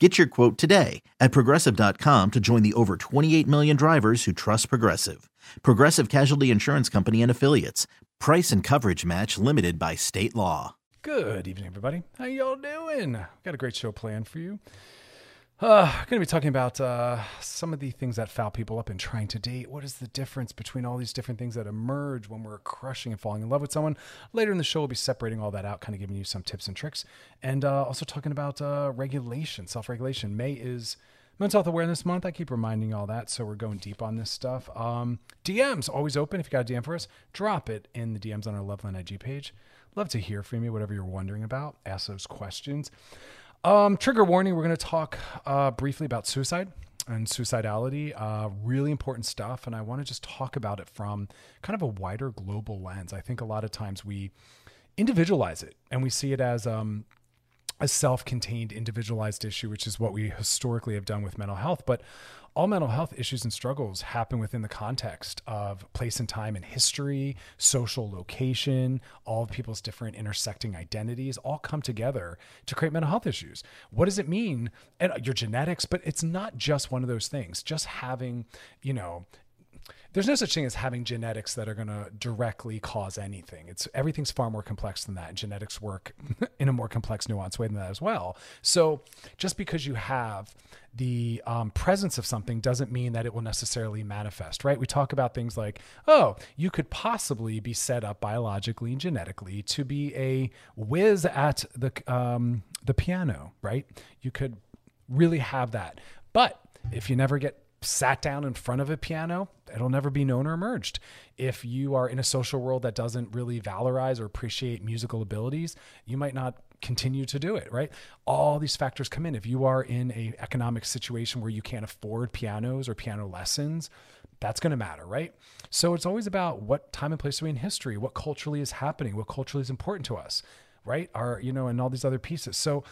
Get your quote today at progressive.com to join the over 28 million drivers who trust Progressive. Progressive Casualty Insurance Company and Affiliates. Price and coverage match limited by state law. Good evening, everybody. How y'all doing? Got a great show planned for you. Uh, going to be talking about uh, some of the things that foul people up in trying to date. What is the difference between all these different things that emerge when we're crushing and falling in love with someone? Later in the show, we'll be separating all that out, kind of giving you some tips and tricks, and uh, also talking about uh, regulation, self regulation. May is Mental Health Awareness Month. I keep reminding all that, so we're going deep on this stuff. Um, DMs always open. If you got a DM for us, drop it in the DMs on our Loveline IG page. Love to hear from you, whatever you're wondering about. Ask those questions. Um, trigger warning: We're going to talk uh, briefly about suicide and suicidality. Uh, really important stuff, and I want to just talk about it from kind of a wider global lens. I think a lot of times we individualize it and we see it as um, a self-contained, individualized issue, which is what we historically have done with mental health. But all mental health issues and struggles happen within the context of place and time and history, social location, all of people's different intersecting identities all come together to create mental health issues. What does it mean? And uh, your genetics, but it's not just one of those things. Just having, you know, there's no such thing as having genetics that are going to directly cause anything. It's everything's far more complex than that. And genetics work in a more complex, nuanced way than that as well. So just because you have the um, presence of something doesn't mean that it will necessarily manifest, right? We talk about things like, oh, you could possibly be set up biologically and genetically to be a whiz at the um, the piano, right? You could really have that, but if you never get sat down in front of a piano, it'll never be known or emerged. If you are in a social world that doesn't really valorize or appreciate musical abilities, you might not continue to do it, right? All these factors come in. If you are in a economic situation where you can't afford pianos or piano lessons, that's going to matter, right? So it's always about what time and place are we in history, what culturally is happening, what culturally is important to us, right? Are, you know, and all these other pieces. So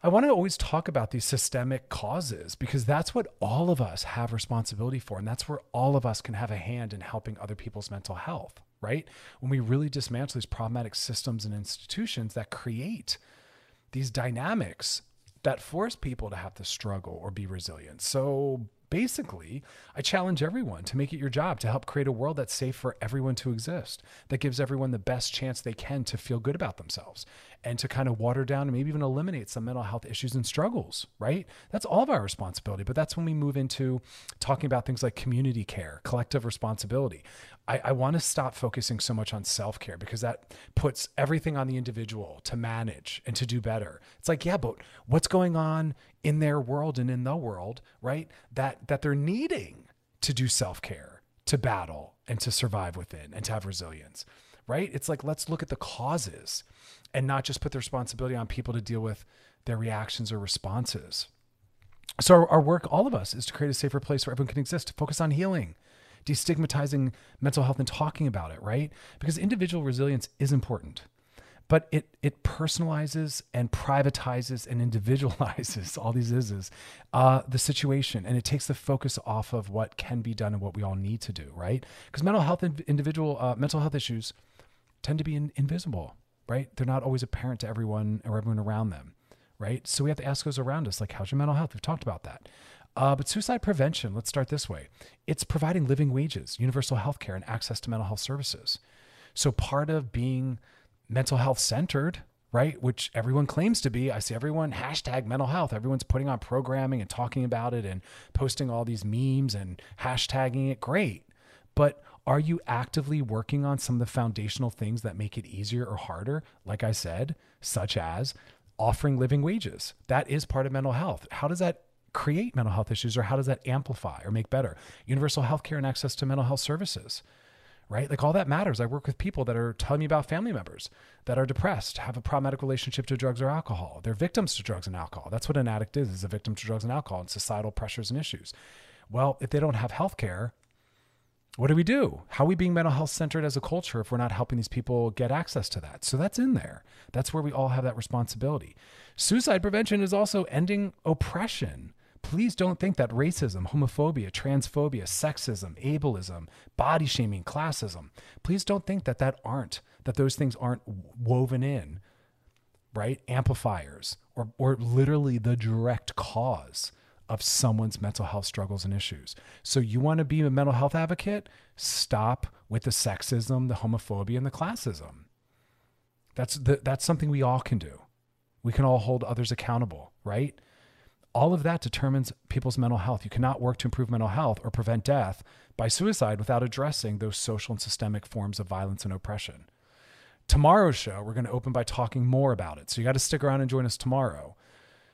I want to always talk about these systemic causes because that's what all of us have responsibility for. And that's where all of us can have a hand in helping other people's mental health, right? When we really dismantle these problematic systems and institutions that create these dynamics that force people to have to struggle or be resilient. So basically, I challenge everyone to make it your job to help create a world that's safe for everyone to exist, that gives everyone the best chance they can to feel good about themselves and to kind of water down and maybe even eliminate some mental health issues and struggles, right? That's all of our responsibility. But that's when we move into talking about things like community care, collective responsibility. I, I want to stop focusing so much on self care because that puts everything on the individual to manage and to do better. It's like, yeah, but what's going on in their world and in the world, right? That that they're needing to do self care, to battle and to survive within and to have resilience, right? It's like let's look at the causes and not just put the responsibility on people to deal with their reactions or responses. So our, our work, all of us, is to create a safer place where everyone can exist, to focus on healing, destigmatizing mental health and talking about it, right? Because individual resilience is important but it it personalizes and privatizes and individualizes all these is uh, the situation. And it takes the focus off of what can be done and what we all need to do right? Because mental health individual uh, mental health issues tend to be in, invisible right? They're not always apparent to everyone or everyone around them right? So we have to ask those around us like how's your mental health? We've talked about that uh, but suicide prevention let's start this way it's providing living wages universal health care and access to mental health services so part of being mental health centered, right? Which everyone claims to be. I see everyone hashtag mental health. Everyone's putting on programming and talking about it and posting all these memes and hashtagging it. Great. But are you actively working on some of the foundational things that make it easier or harder? Like I said, such as offering living wages. That is part of mental health. How does that create mental health issues or how does that amplify or make better? Universal health care and access to mental health services right? Like all that matters. I work with people that are telling me about family members that are depressed, have a problematic relationship to drugs or alcohol. They're victims to drugs and alcohol. That's what an addict is, is a victim to drugs and alcohol and societal pressures and issues. Well, if they don't have health care, what do we do? How are we being mental health centered as a culture if we're not helping these people get access to that? So that's in there. That's where we all have that responsibility. Suicide prevention is also ending oppression Please don't think that racism, homophobia, transphobia, sexism, ableism, body shaming, classism, please don't think that that aren't, that those things aren't woven in, right? Amplifiers or, or literally the direct cause of someone's mental health struggles and issues. So you want to be a mental health advocate? Stop with the sexism, the homophobia, and the classism. That's the, that's something we all can do. We can all hold others accountable, right? All of that determines people's mental health. You cannot work to improve mental health or prevent death by suicide without addressing those social and systemic forms of violence and oppression. Tomorrow's show, we're going to open by talking more about it. So you got to stick around and join us tomorrow.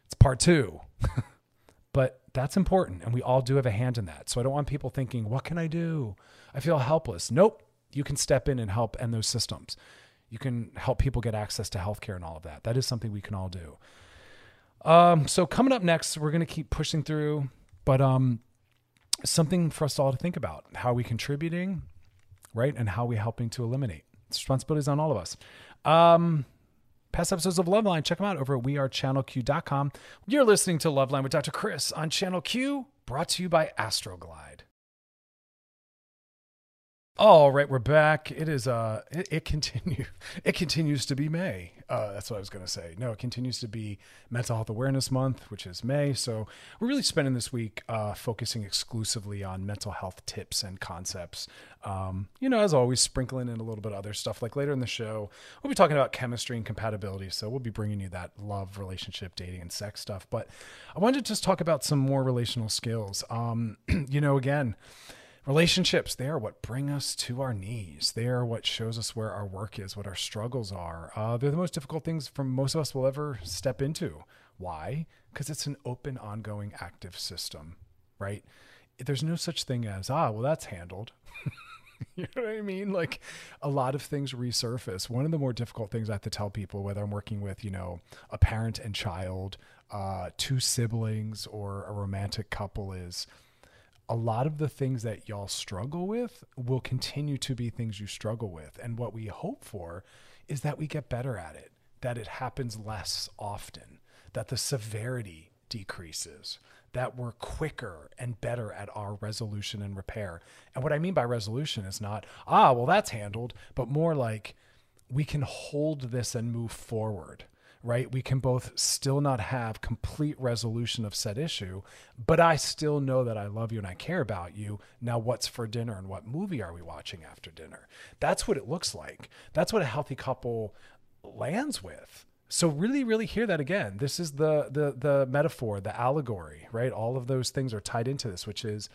It's part two. but that's important. And we all do have a hand in that. So I don't want people thinking, what can I do? I feel helpless. Nope. You can step in and help end those systems. You can help people get access to healthcare and all of that. That is something we can all do. Um, so coming up next, we're to keep pushing through, but um, something for us all to think about: how are we contributing, right, and how are we helping to eliminate. It's responsibilities on all of us. Um, past episodes of Loveline, check them out over at wearechannelq.com. You're listening to Loveline with Dr. Chris on Channel Q, brought to you by Astroglide. All right, we're back. It is uh it, it continue it continues to be May. Uh that's what I was going to say. No, it continues to be Mental Health Awareness Month, which is May. So, we're really spending this week uh focusing exclusively on mental health tips and concepts. Um, you know, as always sprinkling in a little bit of other stuff like later in the show, we'll be talking about chemistry and compatibility. So, we'll be bringing you that love, relationship, dating and sex stuff, but I wanted to just talk about some more relational skills. Um, you know, again, relationships they are what bring us to our knees. They are what shows us where our work is what our struggles are. Uh, they're the most difficult things for most of us will ever step into. Why? Because it's an open ongoing active system right? There's no such thing as ah well that's handled. You know what I mean? Like a lot of things resurface. One of the more difficult things I have to tell people, whether I'm working with, you know, a parent and child, uh, two siblings, or a romantic couple, is a lot of the things that y'all struggle with will continue to be things you struggle with. And what we hope for is that we get better at it, that it happens less often, that the severity decreases, that we're quicker and better at our resolution and repair. And what I mean by resolution is not, ah, well, that's handled, but more like we can hold this and move forward right? We can both still not have complete resolution of said issue, but I still know that I love you and I care about you. Now, what's for dinner and what movie are we watching after dinner? That's what it looks like. That's what a healthy couple lands with. So really, really hear that again. This is the the the metaphor, the allegory, right? All of those things are tied into this, which is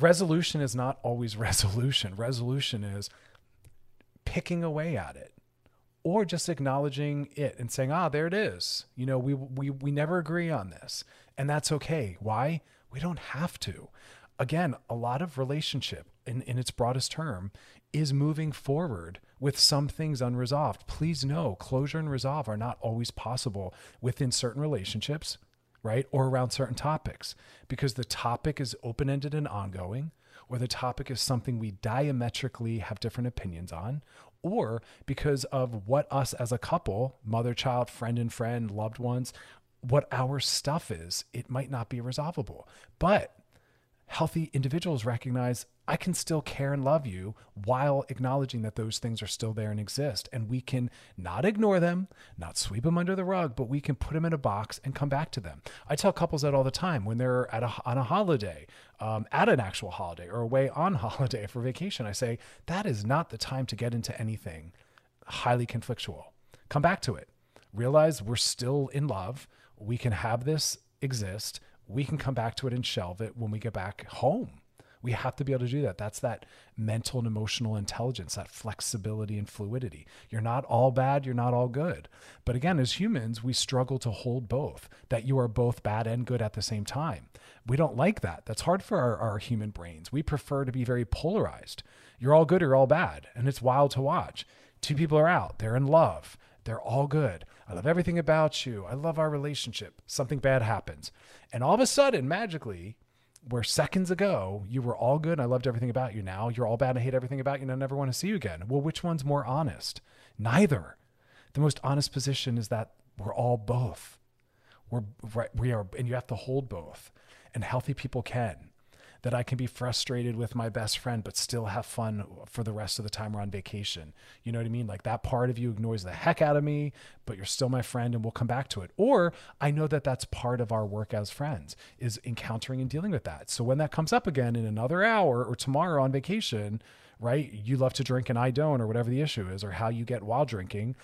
resolution is not always resolution. Resolution is picking away at it or just acknowledging it and saying, "Ah, there it is." You know, we we we never agree on this, and that's okay. Why? We don't have to. Again, a lot of relationship in, in its broadest term is moving forward with some things unresolved. Please know closure and resolve are not always possible within certain relationships, right? Or around certain topics because the topic is open ended and ongoing, or the topic is something we diametrically have different opinions on, or because of what us as a couple, mother, child, friend, and friend, loved ones, what our stuff is, it might not be resolvable. But healthy individuals recognize I can still care and love you while acknowledging that those things are still there and exist. And we can not ignore them, not sweep them under the rug, but we can put them in a box and come back to them. I tell couples that all the time when they're at a, on a holiday, um, at an actual holiday or away on holiday for vacation. I say, that is not the time to get into anything highly conflictual. Come back to it. Realize we're still in love. We can have this exist. We can come back to it and shelve it when we get back home. We have to be able to do that. That's that mental and emotional intelligence, that flexibility and fluidity. You're not all bad, you're not all good. But again, as humans, we struggle to hold both, that you are both bad and good at the same time. We don't like that. That's hard for our, our human brains. We prefer to be very polarized. You're all good or all bad. And it's wild to watch. Two people are out, they're in love, they're all good. I love everything about you. I love our relationship. Something bad happens. And all of a sudden, magically, where seconds ago you were all good and I loved everything about you. Now you're all bad and I hate everything about you and I never want to see you again. Well, which one's more honest? Neither. The most honest position is that we're all both. We're right, we are, and you have to hold both. And healthy people can that I can be frustrated with my best friend, but still have fun for the rest of the time we're on vacation. You know what I mean? Like that part of you ignores the heck out of me, but you're still my friend and we'll come back to it. Or I know that that's part of our work as friends is encountering and dealing with that. So when that comes up again in another hour or tomorrow on vacation, right? You love to drink and I don't, or whatever the issue is, or how you get while drinking.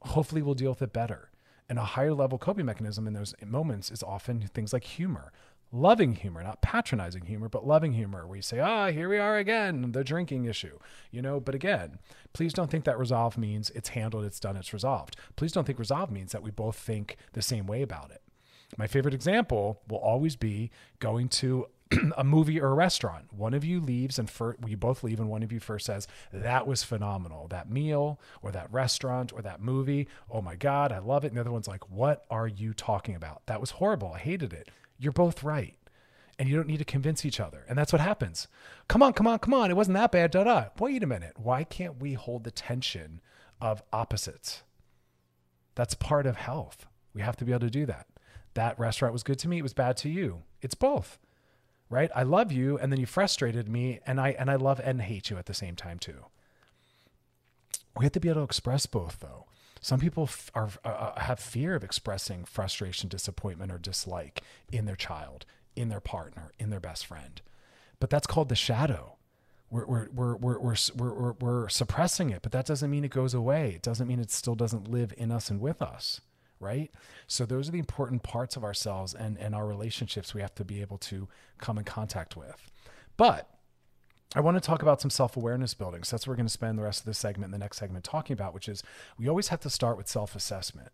Hopefully we'll deal with it better. And a higher level coping mechanism in those moments is often things like humor loving humor, not patronizing humor, but loving humor, you say, ah, here we are again, the drinking issue, you know. But again, please don't think that resolve means it's handled, it's done, it's resolved. Please don't think resolve means that we both think the same way about it. My favorite example will always be going to a movie or a restaurant. One of you leaves and you both leave, and one of you first says, That was phenomenal. That meal or that restaurant or that movie. Oh my God, I love it. And the other one's like, What are you talking about? That was horrible. I hated it you're both right. And you don't need to convince each other. And that's what happens. Come on, come on, come on. It wasn't that bad. Da da. Wait a minute. Why can't we hold the tension of opposites? That's part of health. We have to be able to do that. That restaurant was good to me. It was bad to you. It's both, right? I love you, and then you frustrated me, and I and I love and hate you at the same time too. We have to be able to express both, though. Some people f- are uh, uh, have fear of expressing frustration, disappointment, or dislike in their child, in their partner, in their best friend. But that's called the shadow. We're, we're, we're, we're, we're, we're, we're suppressing it, but that doesn't mean it goes away. It doesn't mean it still doesn't live in us and with us, right? So those are the important parts of ourselves and, and our relationships we have to be able to come in contact with. But I want to talk about some self awareness building. So that's what we're going to spend the rest of this segment, and the next segment, talking about, which is we always have to start with self assessment,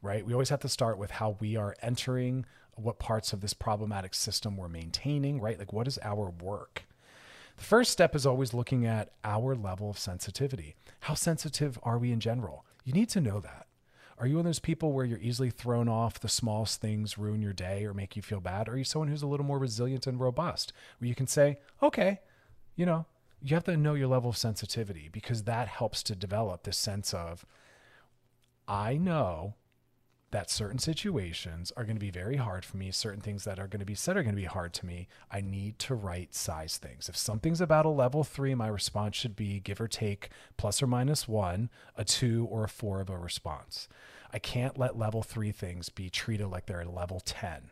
right? We always have to start with how we are entering, what parts of this problematic system we're maintaining, right? Like, what is our work? The first step is always looking at our level of sensitivity. How sensitive are we in general? You need to know that. Are you one of those people where you're easily thrown off, the smallest things ruin your day or make you feel bad? Or are you someone who's a little more resilient and robust, where you can say, okay, you know, you have to know your level of sensitivity because that helps to develop this sense of, I know that certain situations are going to be very hard for me. Certain things that are going to be said are going to be hard to me. I need to right size things. If something's about a level three, my response should be give or take plus or minus one, a two or a four of a response. I can't let level three things be treated like they're a level 10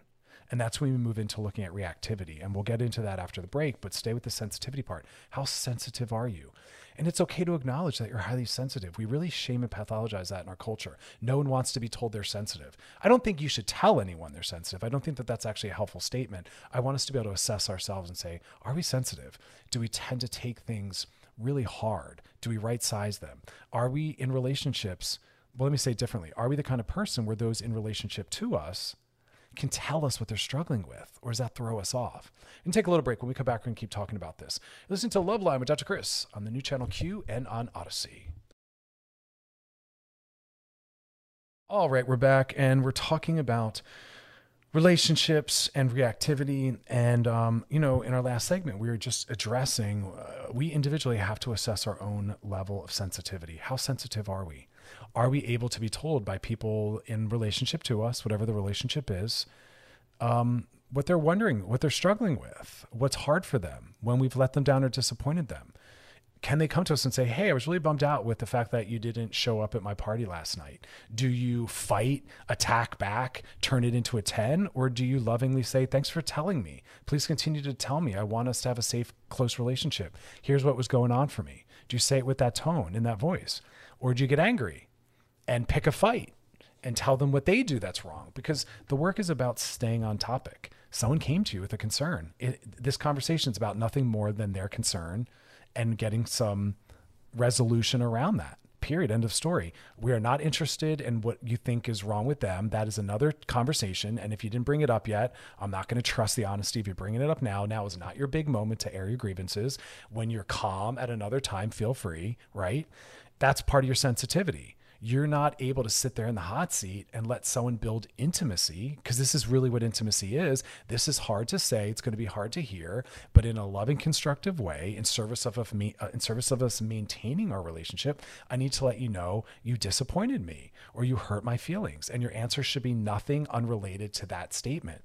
and that's when we move into looking at reactivity. And we'll get into that after the break, but stay with the sensitivity part. How sensitive are you? And it's okay to acknowledge that you're highly sensitive. We really shame and pathologize that in our culture. No one wants to be told they're sensitive. I don't think you should tell anyone they're sensitive. I don't think that that's actually a helpful statement. I want us to be able to assess ourselves and say, are we sensitive? Do we tend to take things really hard? Do we right size them? Are we in relationships? Well, let me say differently. Are we the kind of person where those in relationship to us can tell us what they're struggling with, or does that throw us off? And take a little break. When we come back, to keep talking about this. Listen to Loveline with Dr. Chris on the new channel Q and on Odyssey. All right, we're back, and we're talking about relationships and reactivity. And, um, you know, in our last segment, we were just addressing uh, we individually have to assess our own level of sensitivity. How sensitive are we? Are we able to be told by people in relationship to us, whatever the relationship is, um, what they're wondering, what they're struggling with, what's hard for them when we've let them down or disappointed them? Can they come to us and say, Hey, I was really bummed out with the fact that you didn't show up at my party last night? Do you fight, attack back, turn it into a 10? Or do you lovingly say, Thanks for telling me. Please continue to tell me. I want us to have a safe, close relationship. Here's what was going on for me. Do you say it with that tone, in that voice? Or do you get angry? and pick a fight and tell them what they do that's wrong because the work is about staying on topic. Someone came to you with a concern. It, this conversation is about nothing more than their concern and getting some resolution around that. Period. End of story. We are not interested in what you think is wrong with them. That is another conversation. And if you didn't bring it up yet, I'm not going to trust the honesty. If you're bringing it up now, now is not your big moment to air your grievances. When you're calm at another time, feel free, right? That's part of your sensitivity you're not able to sit there in the hot seat and let someone build intimacy because this is really what intimacy is. This is hard to say, it's going to be hard to hear, but in a loving, constructive way, in service of me, uh, in service of us maintaining our relationship, I need to let you know you disappointed me or you hurt my feelings, and your answer should be nothing unrelated to that statement.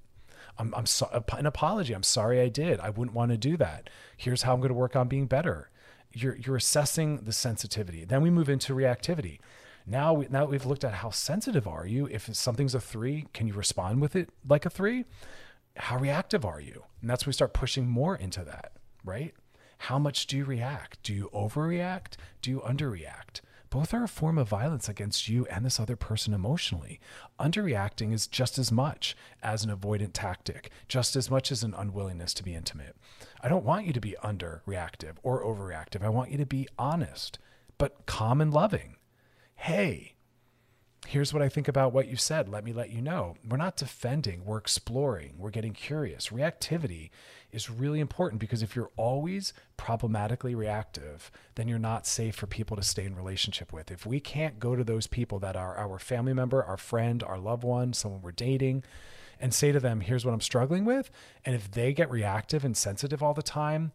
I'm, I'm so, an apology. I'm sorry I did. I wouldn't want to do that. Here's how I'm going to work on being better. You're, you're assessing the sensitivity. Then we move into reactivity. Now, we, now we've looked at how sensitive are you. If something's a three, can you respond with it like a three? How reactive are you? And that's when we start pushing more into that, right? How much do you react? Do you overreact? Do you underreact? Both are a form of violence against you and this other person emotionally. Underreacting is just as much as an avoidant tactic, just as much as an unwillingness to be intimate. I don't want you to be underreactive or overreactive. I want you to be honest, but calm and loving hey, here's what I think about what you said. Let me let you know. We're not defending, we're exploring, we're getting curious. Reactivity is really important because if you're always problematically reactive, then you're not safe for people to stay in relationship with. If we can't go to those people that are our family member, our friend, our loved one, someone we're dating, and say to them, here's what I'm struggling with. And if they get reactive and sensitive all the time,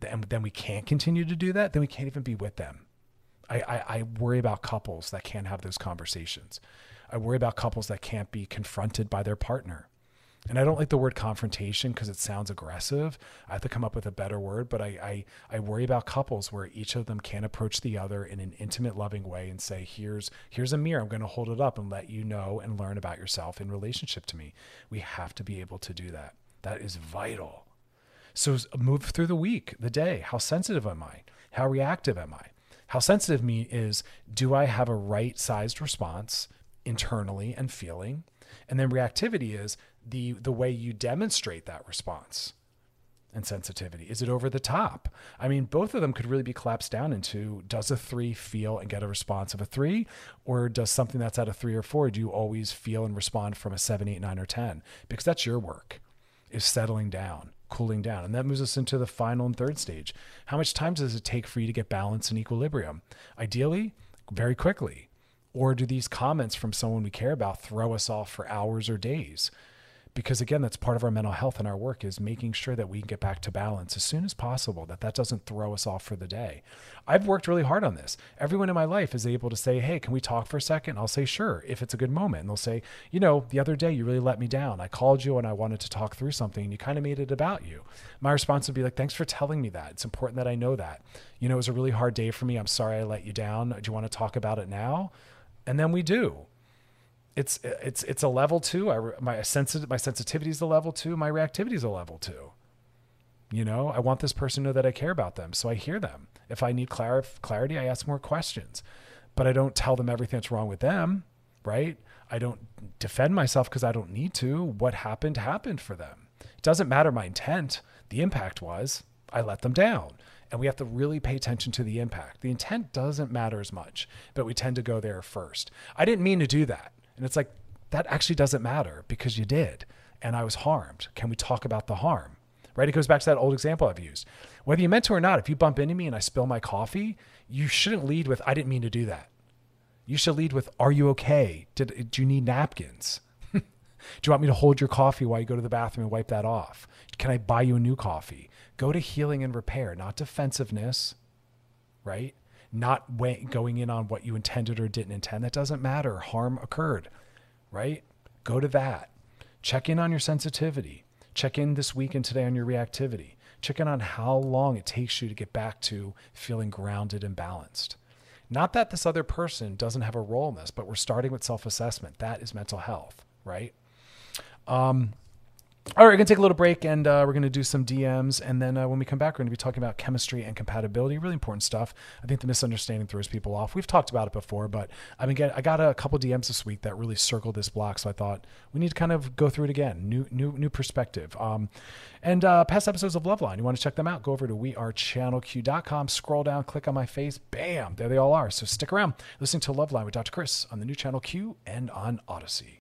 then, then we can't continue to do that, then we can't even be with them I, I, I worry about couples that can't have those conversations. I worry about couples that can't be confronted by their partner. And I don't like the word confrontation because it sounds aggressive. I have to come up with a better word, but I, I, I worry about couples where each of them can't approach the other in an intimate, loving way and say, here's, here's a mirror. I'm going to hold it up and let you know and learn about yourself in relationship to me. We have to be able to do that. That is vital. So move through the week, the day. How sensitive am I? How reactive am I? How sensitive me is do I have a right sized response internally and feeling? And then reactivity is the the way you demonstrate that response and sensitivity. Is it over the top? I mean, both of them could really be collapsed down into does a three feel and get a response of a three? Or does something that's at a three or four, do you always feel and respond from a seven, eight, nine, or 10? Because that's your work, is settling down cooling down. And that moves us into the final and third stage. How much time does it take for you to get balance and equilibrium? Ideally, very quickly. Or do these comments from someone we care about throw us off for hours or days? Because again that's part of our mental health and our work is making sure that we can get back to balance as soon as possible that that doesn't throw us off for the day. I've worked really hard on this. Everyone in my life is able to say hey can we talk for a second? I'll say sure if it's a good moment. And they'll say you know the other day you really let me down. I called you and i wanted to talk through something and you kind of made it about you. My response would be like thanks for telling me that. It's important that i know that. You know it was a really hard day for me. I'm sorry i let you down. Do you want to talk about it now? And then we do it's it's it's a level two. I my sensitive my sensitivity is a level two. My reactivity is a level two. You know, I want this person to know that I care about them, so I hear them. If I need clar- clarity, I ask more questions, but I don't tell them everything that's wrong with them. Right? I don't defend myself because I don't need to. What happened happened for them. It doesn't matter my intent. The impact was I let them down. And we have to really pay attention to the impact. The intent doesn't matter as much, but we tend to go there first. I didn't mean to do that. And it's like, that actually doesn't matter because you did. And I was harmed. Can we talk about the harm? Right? It goes back to that old example I've used. Whether you meant to or not, if you bump into me and I spill my coffee, you shouldn't lead with, I didn't mean to do that. You should lead with, Are you okay? Did, do you need napkins? do you want me to hold your coffee while you go to the bathroom and wipe that off? Can I buy you a new coffee? Go to healing and repair, not defensiveness, right? Not going in on what you intended or didn't intend. That doesn't matter. Harm occurred, right? Go to that. Check in on your sensitivity. Check in this week and today on your reactivity. Check in on how long it takes you to get back to feeling grounded and balanced. Not that this other person doesn't have a role in this, but we're starting with self assessment. That is mental health, right? Um, All right, we're gonna take a little break and uh, we're gonna do some DMs, and then uh, when we come back, we're gonna be talking about chemistry and compatibility. Really important stuff. I think the misunderstanding throws people off. We've talked about it before, but I mean, I got a couple DMs this week that really circled this block, so I thought we need to kind of go through it again, new new new perspective. Um, and uh, past episodes of Loveline, you want to check them out? Go over to wearechannelq.com, scroll down, click on my face, bam, there they all are. So stick around, listening to Loveline with Dr. Chris on the new channel Q and on Odyssey.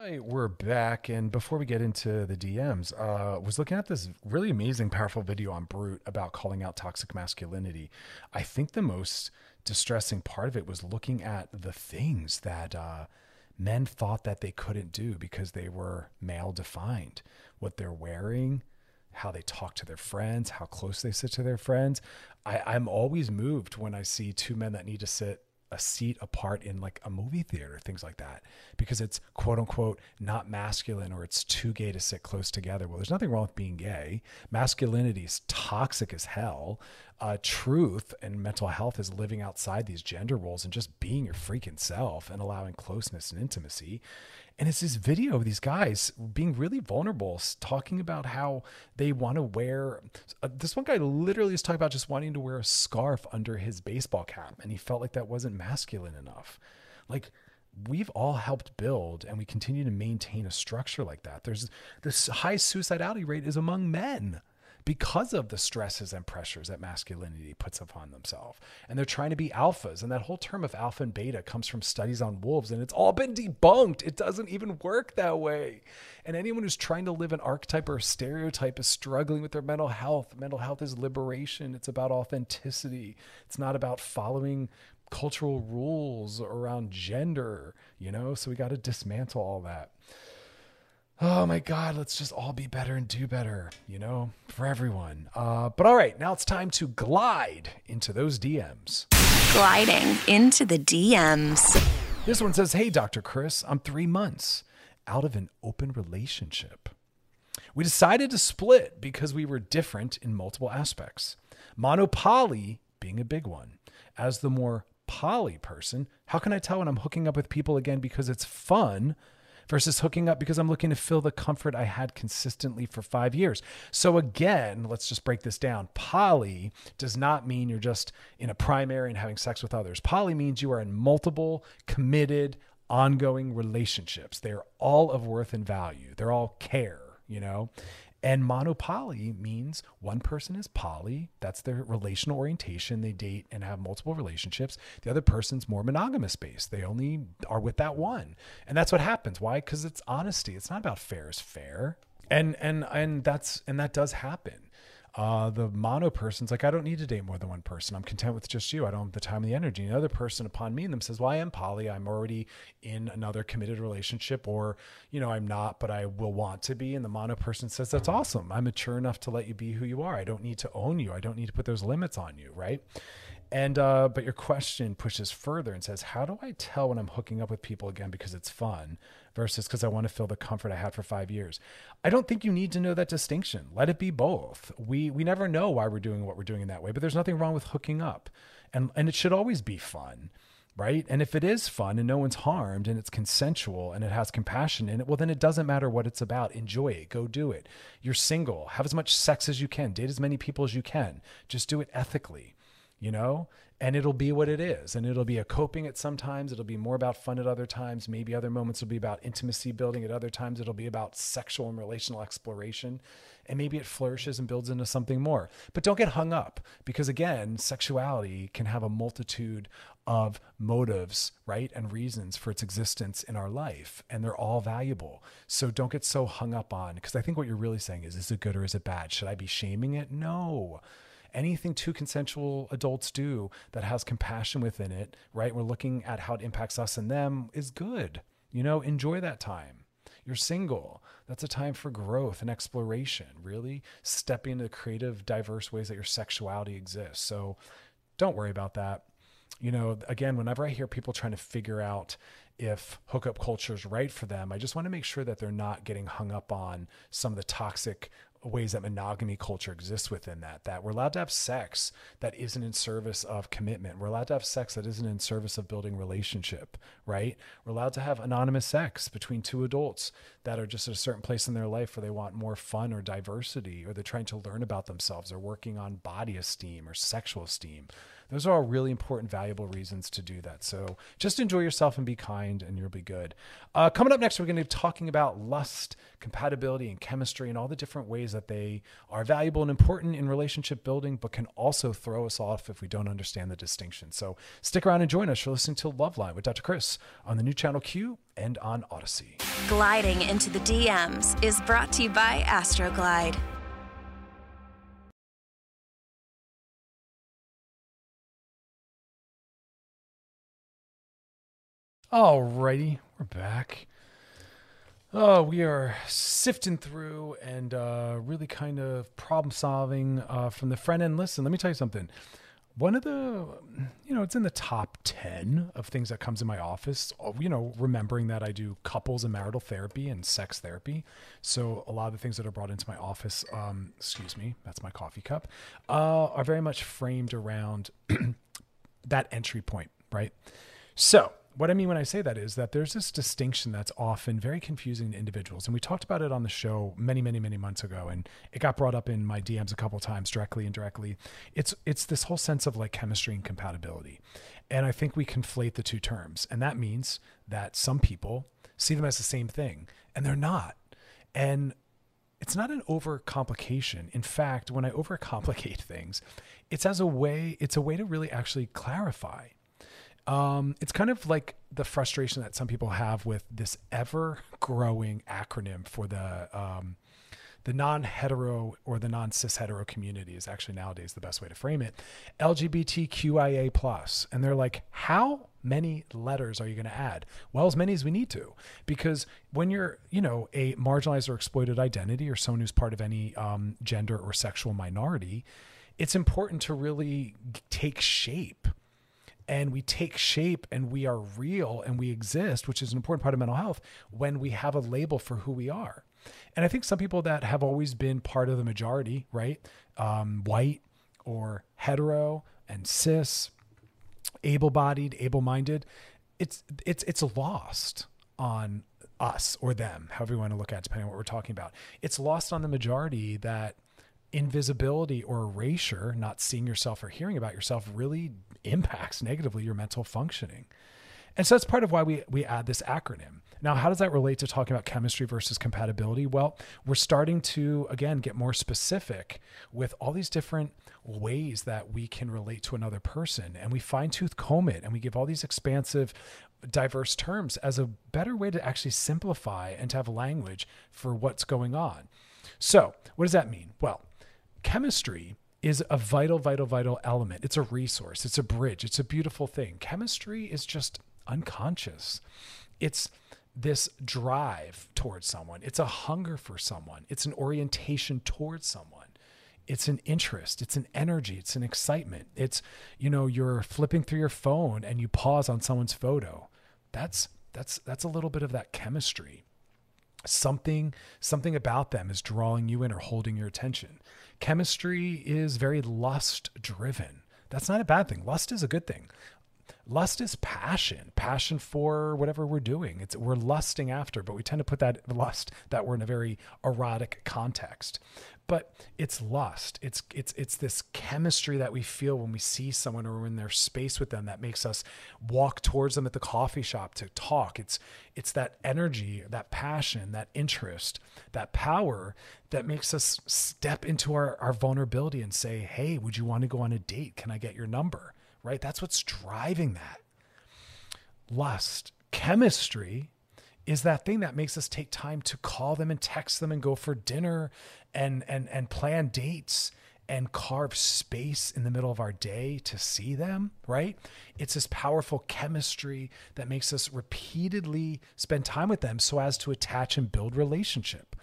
We're back, and before we get into the DMs, uh, was looking at this really amazing, powerful video on Brut about calling out toxic masculinity. I think the most distressing part of it was looking at the things that uh, men thought that they couldn't do because they were male defined, what they're wearing, how they talk to their friends, how close they sit to their friends. I, I'm always moved when I see two men that need to sit a seat apart in like a movie theater, things like that, because it's quote unquote not masculine or it's too gay to sit close together. Well, there's nothing wrong with being gay. Masculinity is toxic as hell. Uh, truth and mental health is living outside these gender roles and just being your freaking self and allowing closeness and intimacy. And it's this video of these guys being really vulnerable, talking about how they want to wear. Uh, this one guy literally is talking about just wanting to wear a scarf under his baseball cap, and he felt like that wasn't masculine enough. Like, we've all helped build and we continue to maintain a structure like that. There's this high suicidality rate is among men because of the stresses and pressures that masculinity puts upon themselves. And they're trying to be alphas. And that whole term of alpha and beta comes from studies on wolves, and it's all been debunked. It doesn't even work that way. And anyone who's trying to live an archetype or a stereotype is struggling with their mental health. Mental health is liberation, it's about authenticity, it's not about following cultural rules around gender, you know? So we got to dismantle all that oh my god let's just all be better and do better you know for everyone. Uh, but all right now it's time to glide into those dms Gliding into the DMs. this one says hey dr chris i'm three months out of an open relationship. We decided to split because we were different in multiple aspects. Mono-poly being a big one. As the more poly person how can i tell when i'm hooking up with people again because it's fun versus hooking up because I'm looking to fill the comfort I had consistently for five years. So, again, let's just break this down. Poly does not mean you're just in a primary and having sex with others. Poly means you are in multiple, committed, ongoing relationships. They're all of worth and value, they're all care, you know? And mono-poly means one person is poly, that's their relational orientation. They date and have multiple relationships. The other person's more monogamous based. They only are with that one. And that's what happens. Why? Because it's honesty. It's not about fair is fair. And and and that's and that does happen. Uh, the mono person's like, I don't need to date more than one person. I'm content with just you. I don't have the time and the energy. Another person upon meeting them says, Well, I am poly. I'm already in another committed relationship, or, you know, I'm not, but I will want to be. And the mono person says, That's awesome. I'm mature enough to let you be who you are. I don't need to own you. I don't need to put those limits on you. Right. And uh, but your question pushes further and says, how do I tell when I'm hooking up with people again because it's fun versus because I want to feel the comfort I had for five years? I don't think you need to know that distinction. Let it be both. We we never know why we're doing what we're doing in that way, but there's nothing wrong with hooking up, and and it should always be fun. Right. And if it is fun and no one's harmed and it's consensual and it has compassion in it, well, then it doesn't matter what it's about. Enjoy it. Go do it. You're single. Have as much sex as you can. Date as many people as you can. Just do it ethically you know and it'll be what it is and it'll be a coping at sometimes it'll be more about fun at other times maybe other moments will be about intimacy building at other times it'll be about sexual and relational exploration and maybe it flourishes and builds into something more. But don't get hung up because again sexuality can have a multitude of motives right and reasons for its existence in our life and they're all valuable. So don't get so hung up on because i think what you're really saying is is it good or is it bad? Should i be shaming it? No anything two consensual adults do that has compassion within it, right? We're looking at how it impacts us and them is good. You know, enjoy that time. You're single. That's a time for growth and exploration, really stepping into the creative, diverse ways that your sexuality exists. So don't worry about that. You know, again, whenever I hear people trying to figure out if hookup culture is right for them, I just want to make sure that they're not getting hung up on some of the toxic ways that monogamy culture exists within that. That we're allowed to have sex that isn't in service of commitment. We're allowed to have sex that isn't in service of building relationship, right? We're allowed to have anonymous sex between two adults that are just at a certain place in their life where they want more fun or diversity, or they're trying to learn about themselves, or working on body esteem or sexual esteem. Those are all really important, valuable reasons to do that. So just enjoy yourself and be kind, and you'll be good. Uh, coming up next, we're going to be talking about lust, compatibility, and chemistry, and all the different ways that they are valuable and important in relationship building, but can also throw us off if we don't understand the distinction. So stick around and join us. You're listening to Love Loveline with Dr. Chris on the new channel Q and on Odyssey. Gliding into the DMs is brought to you by Astroglide. Alrighty, we're back. Oh, we are sifting through and uh, really kind of problem solving uh, from the front end. Listen, let me tell you something. One of the, you know, it's in the top 10 of things that comes in my office, uh, you know, remembering that I do couples and marital therapy and sex therapy. So a lot of the things that are brought into my office, um, excuse me, that's my coffee cup, uh, are very much framed around that entry point, right? So what I mean when I say that is that there's this distinction that's often very confusing to individuals. And we talked about it on the show many, many, many months ago. And it got brought up in my DMs a couple times directly and directly. It's it's this whole sense of like chemistry and compatibility. And I think we conflate the two terms. And that means that some people see them as the same thing and they're not. And it's not an overcomplication. In fact, when I overcomplicate things, it's as a way, it's a way to really actually clarify um, it's kind of like the frustration that some people have with this ever growing acronym for the um, the non-hetero or the non-cis hetero community is actually nowadays the best way to frame it. Lgbtqia plus. And they're like how many letters are you going to add? Well as many as we need to. Because when you're you know a marginalized or exploited identity or someone who's part of any um, gender or sexual minority it's important to really take shape and we take shape and we are real and we exist, which is an important part of mental health when we have a label for who we are. And I think some people that have always been part of the majority, right? Um, white or hetero and cis, able-bodied, able-minded, it's it's it's lost on us or them, however you want to look at it, depending on what we're talking about. It's lost on the majority that invisibility or erasure, not seeing yourself or hearing about yourself, really impacts negatively your mental functioning. And so that's part of why we, we add this acronym. Now, how does that relate to talking about chemistry versus compatibility? Well, we're starting to, again, get more specific with all these different ways that we can relate to another person. And we fine tooth comb it and we give all these expansive, diverse terms as a better way to actually simplify and to have language for what's going on. So, what does that mean? Well, chemistry is a vital, vital, vital element. It's a resource, it's a bridge, it's a beautiful thing. Chemistry is just unconscious. It's this drive towards someone, it's a hunger for someone, it's an orientation towards someone. It's an interest, it's an energy, it's an excitement. It's, you know, you're flipping through your phone and you pause on someone's photo. That's that's that's a little bit of that chemistry something something about them is drawing you in or holding your attention chemistry is very lust driven that's not a bad thing. Lust is a good thing. Lust is passion passion for whatever we're doing. It's we're lusting after but we tend to put that lust that we're in a very erotic context but it's lust it's it's it's this chemistry that we feel when we see someone or in their space with them that makes us walk towards them at the coffee shop to talk it's it's that energy that passion that interest that power that makes us step into our, our vulnerability and say hey would you want to go on a date can i get your number right? That's what's driving that. Lust, chemistry is that thing that makes us take time to call them and text them and go for dinner and and and plan dates and carve space in the middle of our day to see them, right? It's this powerful chemistry that makes us repeatedly spend time with them so as to attach and build relationship.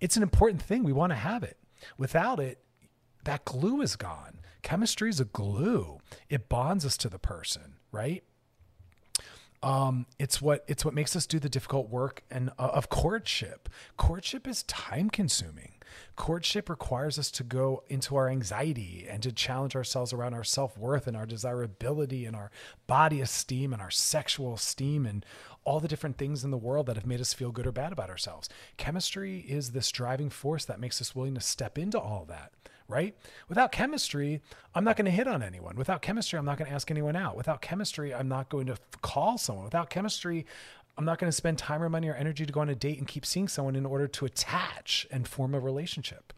It's an important thing. We want to have it. Without it, that glue is gone. Chemistry is a glue. It bonds us to the person, right? Um, it's what it's what makes us do the difficult work and uh, of courtship. Courtship is time consuming. Courtship requires us to go into our anxiety and to challenge ourselves around our self worth and our desirability and our body esteem and our sexual esteem and all the different things in the world that have made us feel good or bad about ourselves. Chemistry is this driving force that makes us willing to step into all that right? Without chemistry, I'm not going to hit on anyone. Without chemistry, I'm not going to ask anyone out. Without chemistry, I'm not going to call someone. Without chemistry, I'm not going to spend time or money or energy to go on a date and keep seeing someone in order to attach and form a relationship.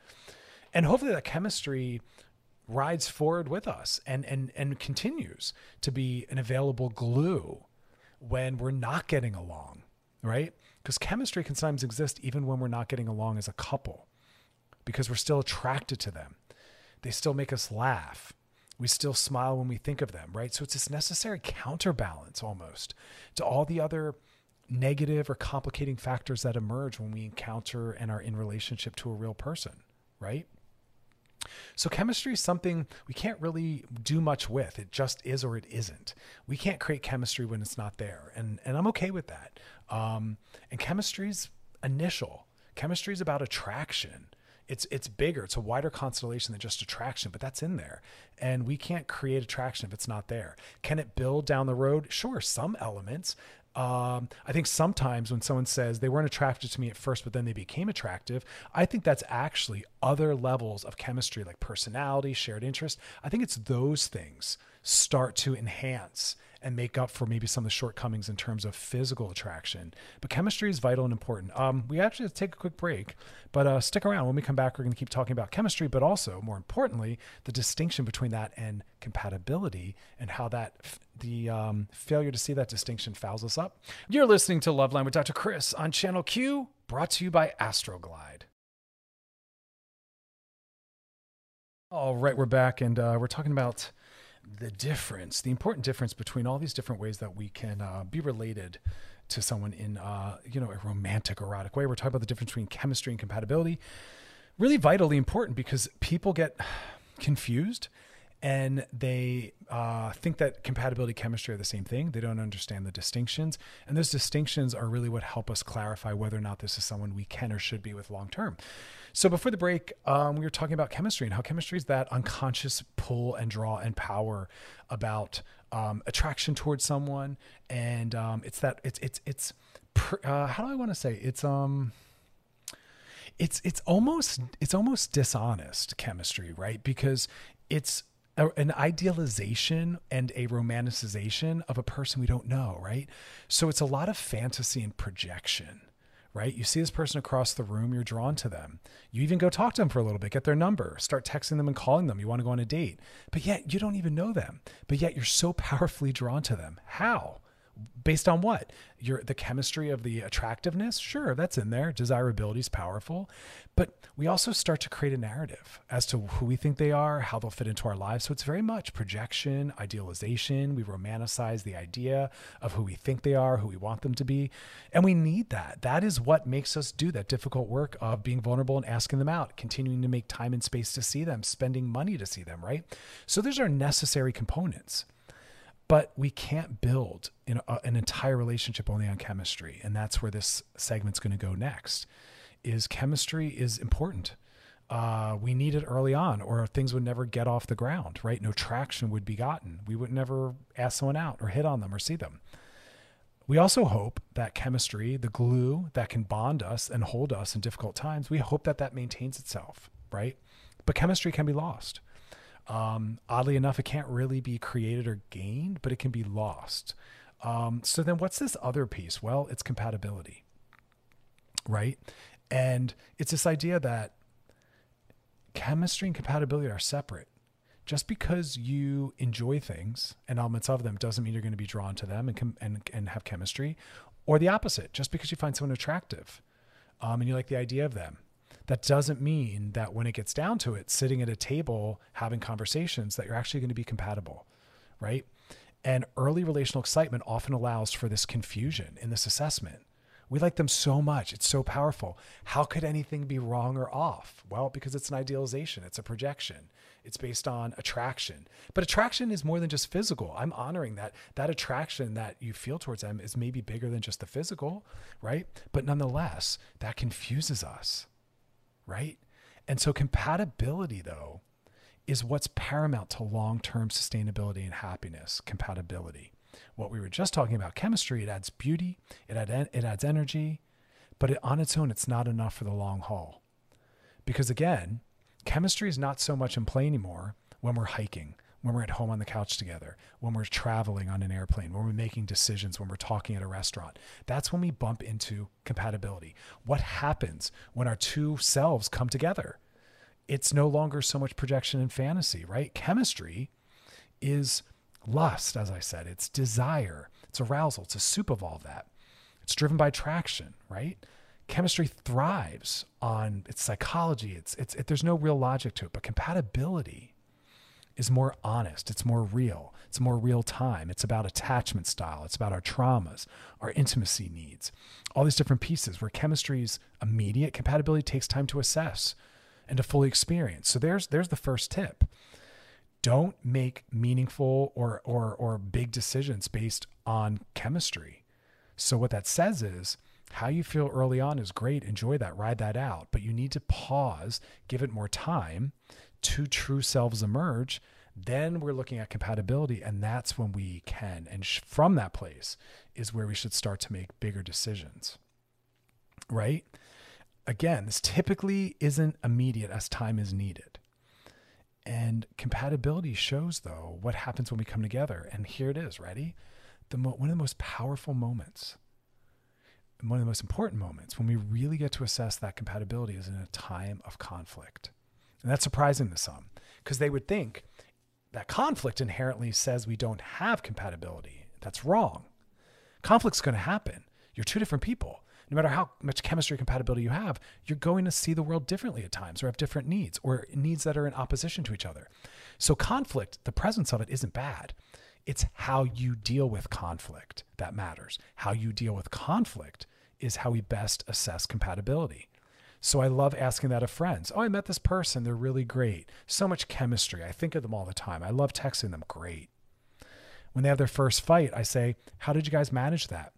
And hopefully that chemistry rides forward with us and and and continues to be an available glue when we're not getting along, right? Because chemistry can sometimes exist even when we're not getting along as a couple because we're still attracted to them. They still make us laugh. We still smile when we think of them, right? So it's this necessary counterbalance almost to all the other negative or complicating factors that emerge when we encounter and are in relationship to a real person, right? So chemistry is something we can't really do much with. It just is or it isn't. We can't create chemistry when it's not there, and and I'm okay with that. Um, and chemistry's initial. Chemistry is about attraction it's it's bigger. It's a wider constellation than just attraction but that's in there. And we can't create attraction if it's not there. Can it build down the road? Sure some elements. Um, I think sometimes when someone says they weren't attracted to me at first, but then they became attractive, I think that's actually other levels of chemistry, like personality, shared interest. I think it's those things start to enhance and make up for maybe some of the shortcomings in terms of physical attraction. But chemistry is vital and important. Um, we actually have to take a quick break, but uh, stick around. When we come back, we're going to keep talking about chemistry, but also, more importantly, the distinction between that and compatibility and how that the um, failure to see that distinction fouls us up. You're listening to Loveline with Dr. Chris on Channel Q, brought to you by Astroglide. All right, we're back, and uh, we're talking about the difference, the important difference between all these different ways that we can uh, be related to someone in, uh, you know, a romantic, erotic way. We're talking about the difference between chemistry and compatibility. Really vitally important because people get confused and they uh, think that compatibility chemistry are the same thing. They don't understand the distinctions. And those distinctions are really what help us clarify whether or not this is someone we can or should be with long term. So before the break, um, we were talking about chemistry and how chemistry is that unconscious pull and draw and power about um, attraction towards someone, and um, it's that it's it's it's uh, how do I want to say it's um it's it's almost it's almost dishonest chemistry, right? Because it's a, an idealization and a romanticization of a person we don't know, right? So it's a lot of fantasy and projection right? You see this person across the room, you're drawn to them. You even go talk to them for a little bit, get their number, start texting them and calling them. You want to go on a date, but yet you don't even know them, but yet you're so powerfully drawn to them. How? Based on what? Your the chemistry of the attractiveness? Sure that's in there. Desirability is powerful. But we also start to create a narrative as to who we think they are how they'll fit into our lives. So it's very much projection idealization. We romanticize the idea of who we think they are who we want them to be. And we need that. That is what makes us do that difficult work of being vulnerable and asking them out continuing to make time and space to see them spending money to see them right? So those are necessary components but we can't build a, an entire relationship only on chemistry and that's where this segment's going to go next is chemistry is important. Uh, we need it early on or things would never get off the ground right? No traction would be gotten. We would never ask someone out or hit on them or see them. We also hope that chemistry the glue that can bond us and hold us in difficult times we hope that that maintains itself right? But chemistry can be lost um, oddly enough, it can't really be created or gained, but it can be lost. Um, so then what's this other piece? Well, it's compatibility, right? And it's this idea that chemistry and compatibility are separate. Just because you enjoy things and elements of them doesn't mean you're going to be drawn to them and, and, and have chemistry, or the opposite. Just because you find someone attractive um, and you like the idea of them that doesn't mean that when it gets down to it, sitting at a table having conversations, that you're actually going to be compatible, right? And early relational excitement often allows for this confusion in this assessment. We like them so much. It's so powerful. How could anything be wrong or off? Well, because it's an idealization, it's a projection. It's based on attraction. But attraction is more than just physical. I'm honoring that that attraction that you feel towards them is maybe bigger than just the physical, right? But nonetheless, that confuses us right? And so, compatibility, though, is what's paramount to long term sustainability and happiness. Compatibility. What we were just talking about, chemistry, it adds beauty, it, add, it adds energy, but it, on its own, it's not enough for the long haul. Because again, chemistry is not so much in play anymore when we're hiking, when we're at home on the couch together, when we're traveling on an airplane, when we're making decisions, when we're talking at a restaurant. That's when we bump into compatibility. What happens when our two selves come together? It's no longer so much projection and fantasy, right? Chemistry is lust, as I said, it's desire, it's arousal, it's a soup of all that. It's driven by attraction, right? Chemistry thrives on its psychology. It's, it's, it, there's no real logic to it, but compatibility is more honest. It's more real. It's more real time. It's about attachment style. It's about our traumas, our intimacy needs, all these different pieces where chemistry's immediate compatibility takes time to assess and to fully experience. So there's there's the first tip. Don't make meaningful or or or big decisions based on chemistry. So what that says is how you feel early on is great. Enjoy that, ride that out, but you need to pause, give it more time two true selves emerge, then we're looking at compatibility. And that's when we can. And sh- from that place is where we should start to make bigger decisions. Right? Again, this typically isn't immediate as time is needed. And compatibility shows, though, what happens when we come together. And here it is, ready? The mo- one of the most powerful moments, one of the most important moments when we really get to assess that compatibility is in a time of conflict. And that's surprising to some because they would think that conflict inherently says we don't have compatibility. That's wrong. Conflict's going to happen. You're two different people. No matter how much chemistry compatibility you have, you're going to see the world differently at times or have different needs or needs that are in opposition to each other. So, conflict, the presence of it isn't bad. It's how you deal with conflict that matters. How you deal with conflict is how we best assess compatibility. So I love asking that of friends. Oh, I met this person. They're really great. So much chemistry. I think of them all the time. I love texting them. Great. When they have their first fight, I say, How did you guys manage that?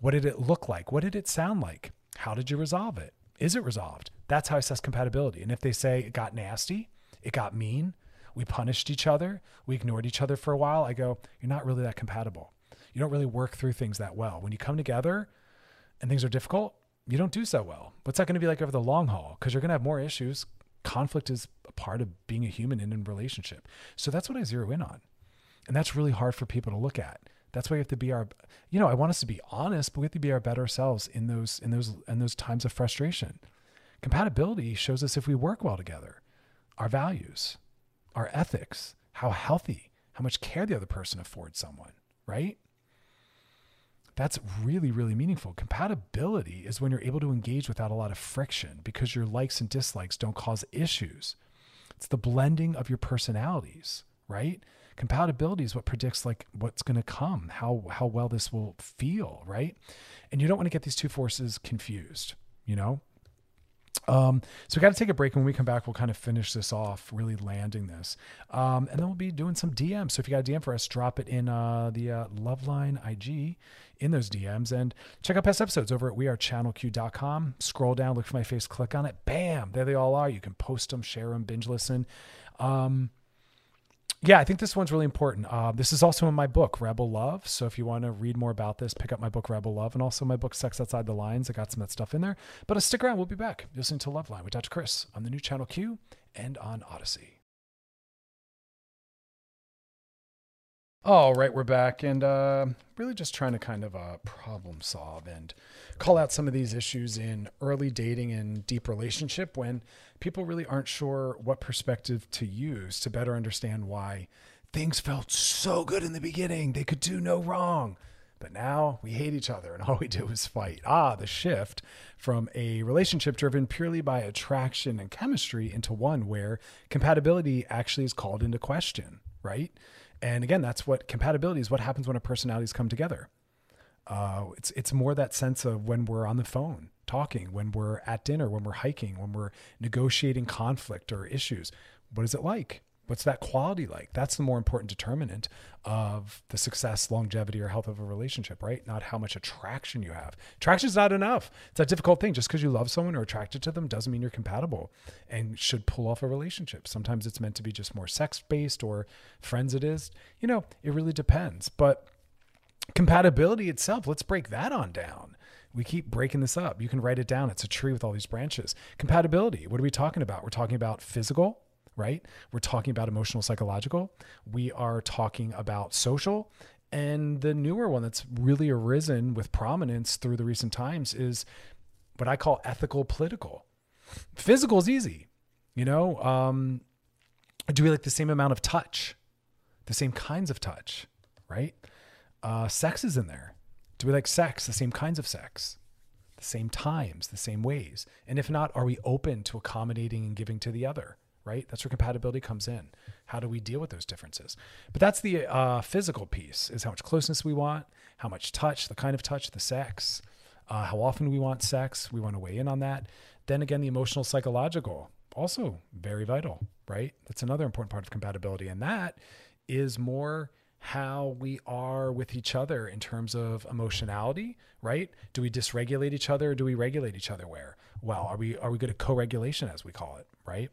What did it look like? What did it sound like? How did you resolve it? Is it resolved? That's how I assess compatibility. And if they say it got nasty, it got mean, we punished each other, we ignored each other for a while, I go, You're not really that compatible. You don't really work through things that well. When you come together and things are difficult, you don't do so well. What's that going to be like over the long haul? Because you're going to have more issues. Conflict is a part of being a human in a relationship. So that's what I zero in on. And that's really hard for people to look at. That's why we have to be our, you know, I want us to be honest, but we have to be our better selves in those, in those, in those times of frustration. Compatibility shows us if we work well together, our values, our ethics, how healthy, how much care the other person affords someone, right? That's really, really meaningful. Compatibility is when you're able to engage without a lot of friction because your likes and dislikes don't cause issues. It's the blending of your personalities, right? Compatibility is what predicts like what's going to come, how how well this will feel, right? And you don't want to get these two forces confused, you know? Um, so we got to take a break. And when we come back, we'll kind of finish this off, really landing this. Um, and then we'll be doing some DMs. So if you got a DM for us, drop it in uh, the uh, Loveline IG in those DMs and check out past episodes over at wearechannelq.com. Scroll down, look for my face, click on it. Bam, there they all are. You can post them, share them, binge listen. Um, yeah, I think this one's really important. Uh, this is also in my book, Rebel Love. So if you want to read more about this, pick up my book, Rebel Love, and also my book, Sex Outside the Lines. I got some of that stuff in there. But uh, stick around. We'll be back. You're listening to Loveline with Dr. Chris on the new channel Q and on Audacy. All right, we're back and uh, really just trying to kind of uh, problem solve and call out some of these issues in early dating and deep relationship when people really aren't sure what perspective to use to better understand why things felt so good in the beginning. They could do no wrong. But now we hate each other and all we do is fight. Ah, the shift from a relationship driven purely by attraction and chemistry into one where compatibility actually is called into question, right? And again, that's what compatibility is. What happens when our personalities come together? Uh, it's it's more that sense of when we're on the phone talking, when we're at dinner, when we're hiking, when we're negotiating conflict or issues. What is it like? What's that quality like? That's the more important determinant of the success, longevity, or health of a relationship, right? Not how much attraction you have. Attraction is not enough. It's a difficult thing. Just because you love someone or attracted to them doesn't mean you're compatible and should pull off a relationship. Sometimes it's meant to be just more sex based or friends it is. You know, it really depends. But compatibility itself, let's break that on down. We keep breaking this up. You can write it down. It's a tree with all these branches. Compatibility. What are we talking about? We're talking about physical, right? We're talking about emotional, psychological. We are talking about social. And the newer one that's really arisen with prominence through the recent times is what I call ethical political. Physical is easy. You know, um, do we like the same amount of touch? The same kinds of touch, right? Uh, sex is in there. Do we like sex, the same kinds of sex, the same times, the same ways? And if not, are we open to accommodating and giving to the other? Right? That's where compatibility comes in. How do we deal with those differences? But that's the uh, physical piece: is how much closeness we want, how much touch, the kind of touch, the sex, uh, how often we want sex. We want to weigh in on that. Then again, the emotional, psychological, also very vital. Right? That's another important part of compatibility, and that is more how we are with each other in terms of emotionality, right? Do we dysregulate each other or do we regulate each other where? Well, are we are we good at co-regulation as we call it, right?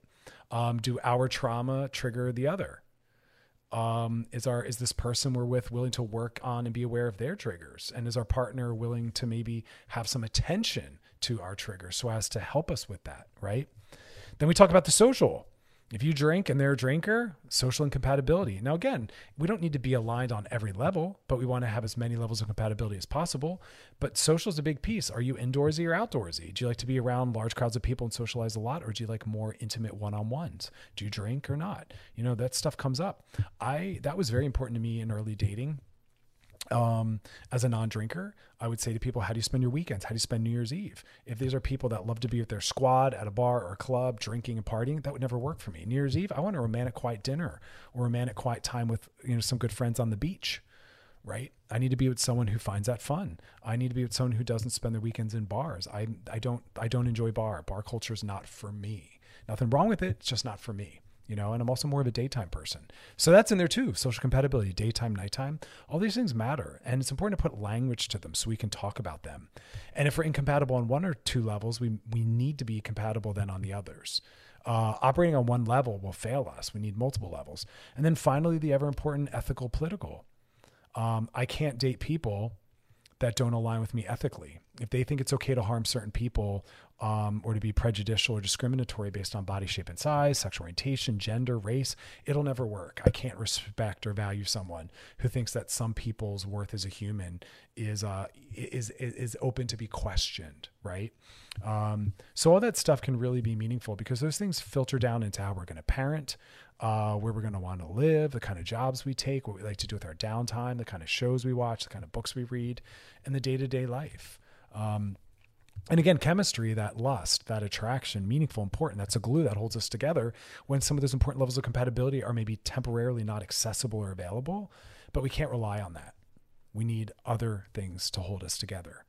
Um, do our trauma trigger the other? Um, is our is this person we're with willing to work on and be aware of their triggers? And is our partner willing to maybe have some attention to our triggers so as to help us with that, right? Then we talk about the social if you drink and they're a drinker, social incompatibility. Now, again, we don't need to be aligned on every level, but we want to have as many levels of compatibility as possible. But social is a big piece. Are you indoorsy or outdoorsy? Do you like to be around large crowds of people and socialize a lot, or do you like more intimate one-on-ones? Do you drink or not? You know that stuff comes up. I that was very important to me in early dating um, as a non-drinker, I would say to people, how do you spend your weekends? How do you spend New Year's Eve? If these are people that love to be with their squad at a bar or a club, drinking and partying, that would never work for me. New Year's Eve, I want a romantic, quiet dinner or romantic, quiet time with you know some good friends on the beach. Right? I need to be with someone who finds that fun. I need to be with someone who doesn't spend their weekends in bars. I I don't I don't enjoy bar. Bar culture is not for me. Nothing wrong with it. It's just not for me you know, and I'm also more of a daytime person. So that's in there too. Social compatibility, daytime, nighttime, all these things matter. And it's important to put language to them so we can talk about them. And if we're incompatible on one or two levels, we, we need to be compatible then on the others. Uh, operating on one level will fail us. We need multiple levels. And then finally, the ever important ethical political. Um, I can't date people that don't align with me ethically. If they think it's okay to harm certain people um, or to be prejudicial or discriminatory based on body shape and size, sexual orientation, gender, race, it'll never work. I can't respect or value someone who thinks that some people's worth as a human is uh, is is open to be questioned, right? Um, so all that stuff can really be meaningful because those things filter down into how we're going to parent, uh, where we're going to want to live, the kind of jobs we take, what we like to do with our downtime, the kind of shows we watch, the kind of books we read, and the day to day life. Um, and again, chemistry, that lust, that attraction, meaningful, important, that's a glue that holds us together when some of those important levels of compatibility are maybe temporarily not accessible or available, but we can't rely on that. We need other things to hold us together,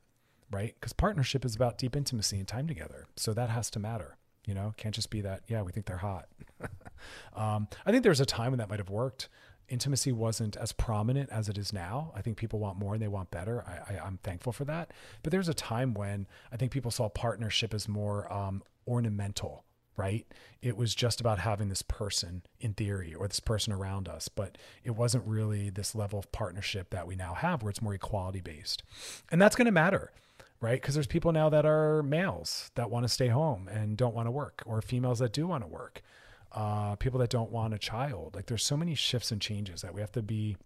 right? Because partnership is about deep intimacy and time together. So that has to matter. You know, can't just be that, yeah, we think they're hot. um, I think there's a time when that might have worked intimacy wasn't as prominent as it is now. I think people want more and they want better. I, I, am thankful for that. But there's a time when I think people saw partnership as more um, ornamental, right? It was just about having this person in theory or this person around us, but it wasn't really this level of partnership that we now have where it's more equality based. And that's going to matter right? Because there's people now that are males that want to stay home and don't want to work, or females that do want to work uh, people that don't want a child. Like there's so many shifts and changes that we have to be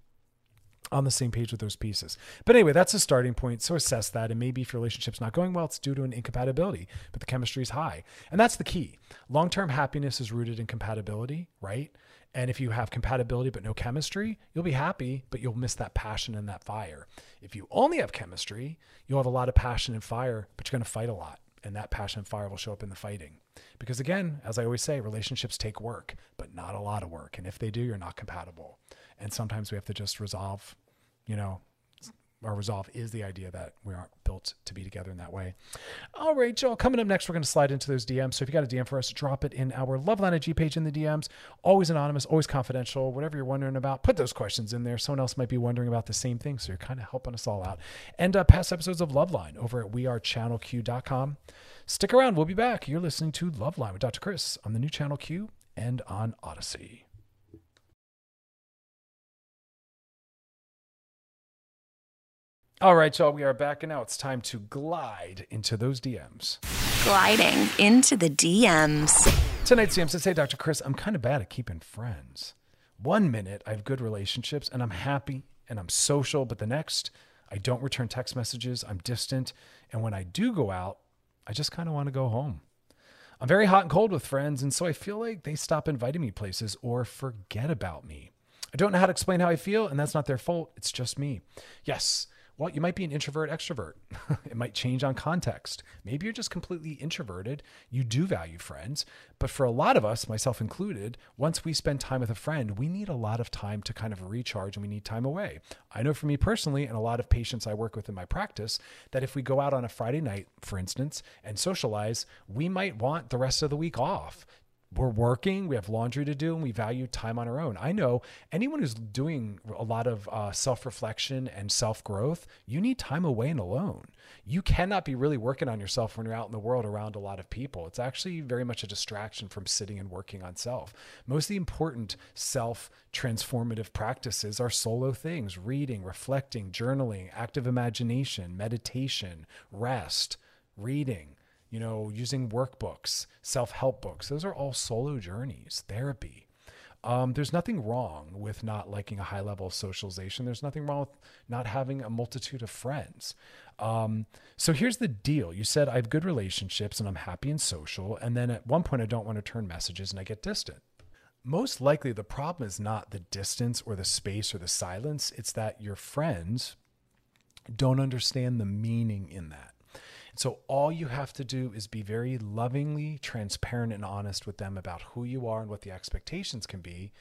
on the same page with those pieces. But anyway, that's a starting point. So assess that. And maybe if your relationship's not going well, it's due to an incompatibility, but the chemistry is high. And that's the key. Long term happiness is rooted in compatibility, right? And if you have compatibility but no chemistry, you'll be happy, but you'll miss that passion and that fire. If you only have chemistry, you'll have a lot of passion and fire, but you're going to fight a lot and that passion and fire will show up in the fighting. Because again, as I always say, relationships take work, but not a lot of work. And if they do, you're not compatible. And sometimes we have to just resolve, you know, our resolve is the idea that we aren't built to be together in that way. All right, Joel. Coming up next, we're going to slide into those DMs. So if you got a DM for us, drop it in our Loveline IG page in the DMs. Always anonymous, always confidential. Whatever you're wondering about, put those questions in there. Someone else might be wondering about the same thing, so you're kind of helping us all out. And uh, past episodes of Loveline over at wearechannelq.com. Stick around. We'll be back. You're listening to Loveline with Dr. Chris on the new Channel Q and on Audacy. All right, y'all, we are back and now it's time to glide into those DMs. Gliding into the DMs. Tonight's DM says, Hey, Dr. Chris, I'm kind of bad at keeping friends. One minute I have good relationships and I'm happy and I'm social, but the next I don't return text messages, I'm distant, and when I do go out, I just kind of want to go home. I'm very hot and cold with friends, and so I feel like they stop inviting me places or forget about me. I don't know how to explain how I feel, and that's not their fault. It's just me. Yes, well, you might be an introvert extrovert. it might change on context. Maybe you're just completely introverted. You do value friends. But for a lot of us, myself included, once we spend time with a friend, we need a lot of time to kind of recharge and we need time away. I know for me personally, and a lot of patients I work with in my practice, that if we go out on a Friday night, for instance, and socialize, we might want the rest of the week off we're working, we have laundry to do, and we value time on our own. I know anyone who's doing a lot of uh, self reflection and self growth, you need time away and alone. You cannot be really working on yourself when you're out in the world around a lot of people. It's actually very much a distraction from sitting and working on self. Most of the important self transformative practices are solo things reading, reflecting, journaling, active imagination, meditation, rest, reading you know, using workbooks, self help books. Those are all solo journeys, therapy. Um, there's nothing wrong with not liking a high level of socialization. There's nothing wrong with not having a multitude of friends. Um, so here's the deal. You said I have good relationships and I'm happy and social. And then at one point, I don't want to turn messages and I get distant. Most likely, the problem is not the distance or the space or the silence. It's that your friends don't understand the meaning in that. So all you have to do is be very lovingly transparent and honest with them about who you are and what the expectations can be.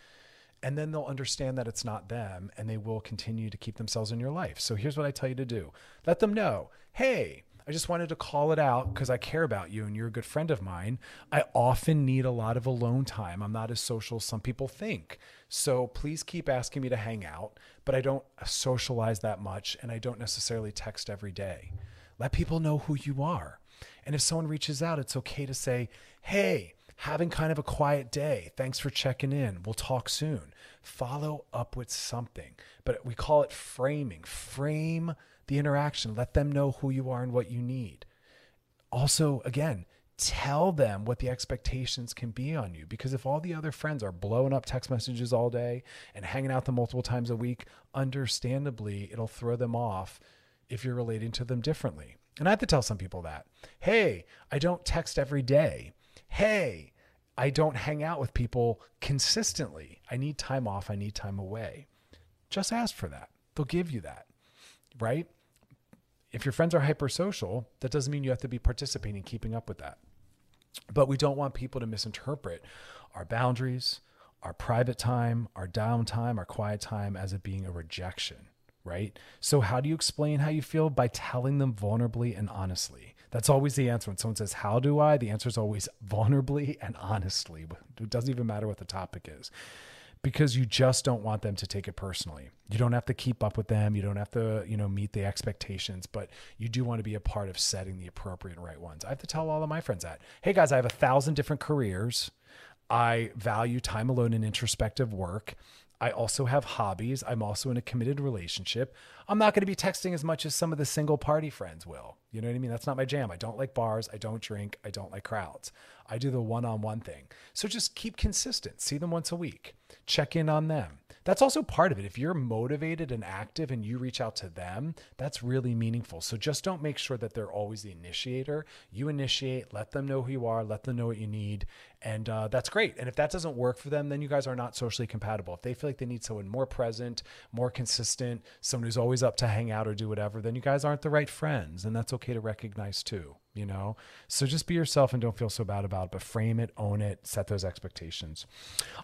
And then they'll understand that it's not them and they will continue to keep themselves in your life. So here's what I tell you to do let them know hey, I just wanted to call it out because I care about you and you're a good friend of mine. I often need a lot of alone time. I'm not as social as some people think. So please keep asking me to hang out, but I don't socialize that much and I don't necessarily text every day. Let people know who you are. And if someone reaches out, it's okay to say, hey, having kind of a quiet day. Thanks for checking in. We'll talk soon. Follow up with something. But we call it framing. Frame the interaction. Let them know who you are and what you need. Also, again, tell them what the expectations can be on you. Because if all the other friends are blowing up text messages all day and hanging out them multiple times a week, understandably, it'll throw them off if you're relating to them differently. And I have to tell some people that. Hey, I don't text every day. Hey, I don't hang out with people consistently. I need time off. I need time away. Just ask for that. They'll give you that, right? If your friends are hypersocial, that doesn't mean you have to be participating, keeping up with that. But we don't want people to misinterpret our boundaries, our private time, our downtime, our quiet time as it being a rejection right? So, how do you explain how you feel? By telling them vulnerably and honestly. That's always the answer. When someone says, How do I? The answer is always vulnerably and honestly. It doesn't even matter what the topic is because you just don't want them to take it personally. You don't have to keep up with them. You don't have to, you know, meet the expectations, but you do want to be a part of setting the appropriate right ones. I have to tell all of my friends that. Hey guys, I have a thousand different careers. I value time alone and introspective work. I also have hobbies. I'm also in a committed relationship. I'm not going to be texting as much as some of the single party friends will. You know what I mean? That's not my jam. I don't like bars. I don't drink. I don't like crowds. I do the one on one thing. So just keep consistent. See them once a week. Check in on them. That's also part of it. If you're motivated and active and you reach out to them, that's really meaningful. So just don't make sure that they're always the initiator. You initiate, let them know who you are, let them know what you need. And uh, that's great. And if that doesn't work for them, then you guys are not socially compatible. If they feel like they need someone more present, more consistent, someone who's always up to hang out or do whatever, then you guys aren't the right friends. And that's okay to recognize too. You know? So just be yourself and don't feel so bad about it, but frame it, own it, set those expectations.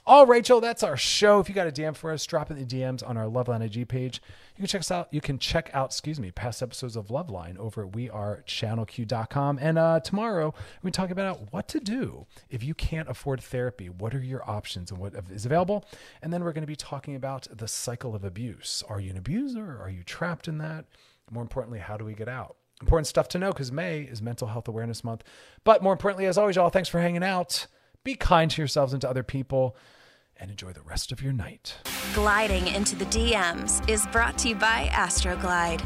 All right, Rachel, that's our show. If you got a DM for us, drop in the DMs on our Loveline IG page. You can check us out. You can check out, excuse me, past episodes of Loveline over at wearechannelq.com. And uh, tomorrow, we talk about what to do if you can't afford therapy. What are your options and what is available? And then we're going to be talking about the cycle of abuse. Are you an abuser? Are you trapped in that? More importantly, how do we get out? Important stuff to know because May is Mental Health Awareness Month. But more importantly, as always, y'all, thanks for hanging out. Be kind to yourselves and to other people and enjoy the rest of your night. Gliding into the DMs is brought to you by Astroglide.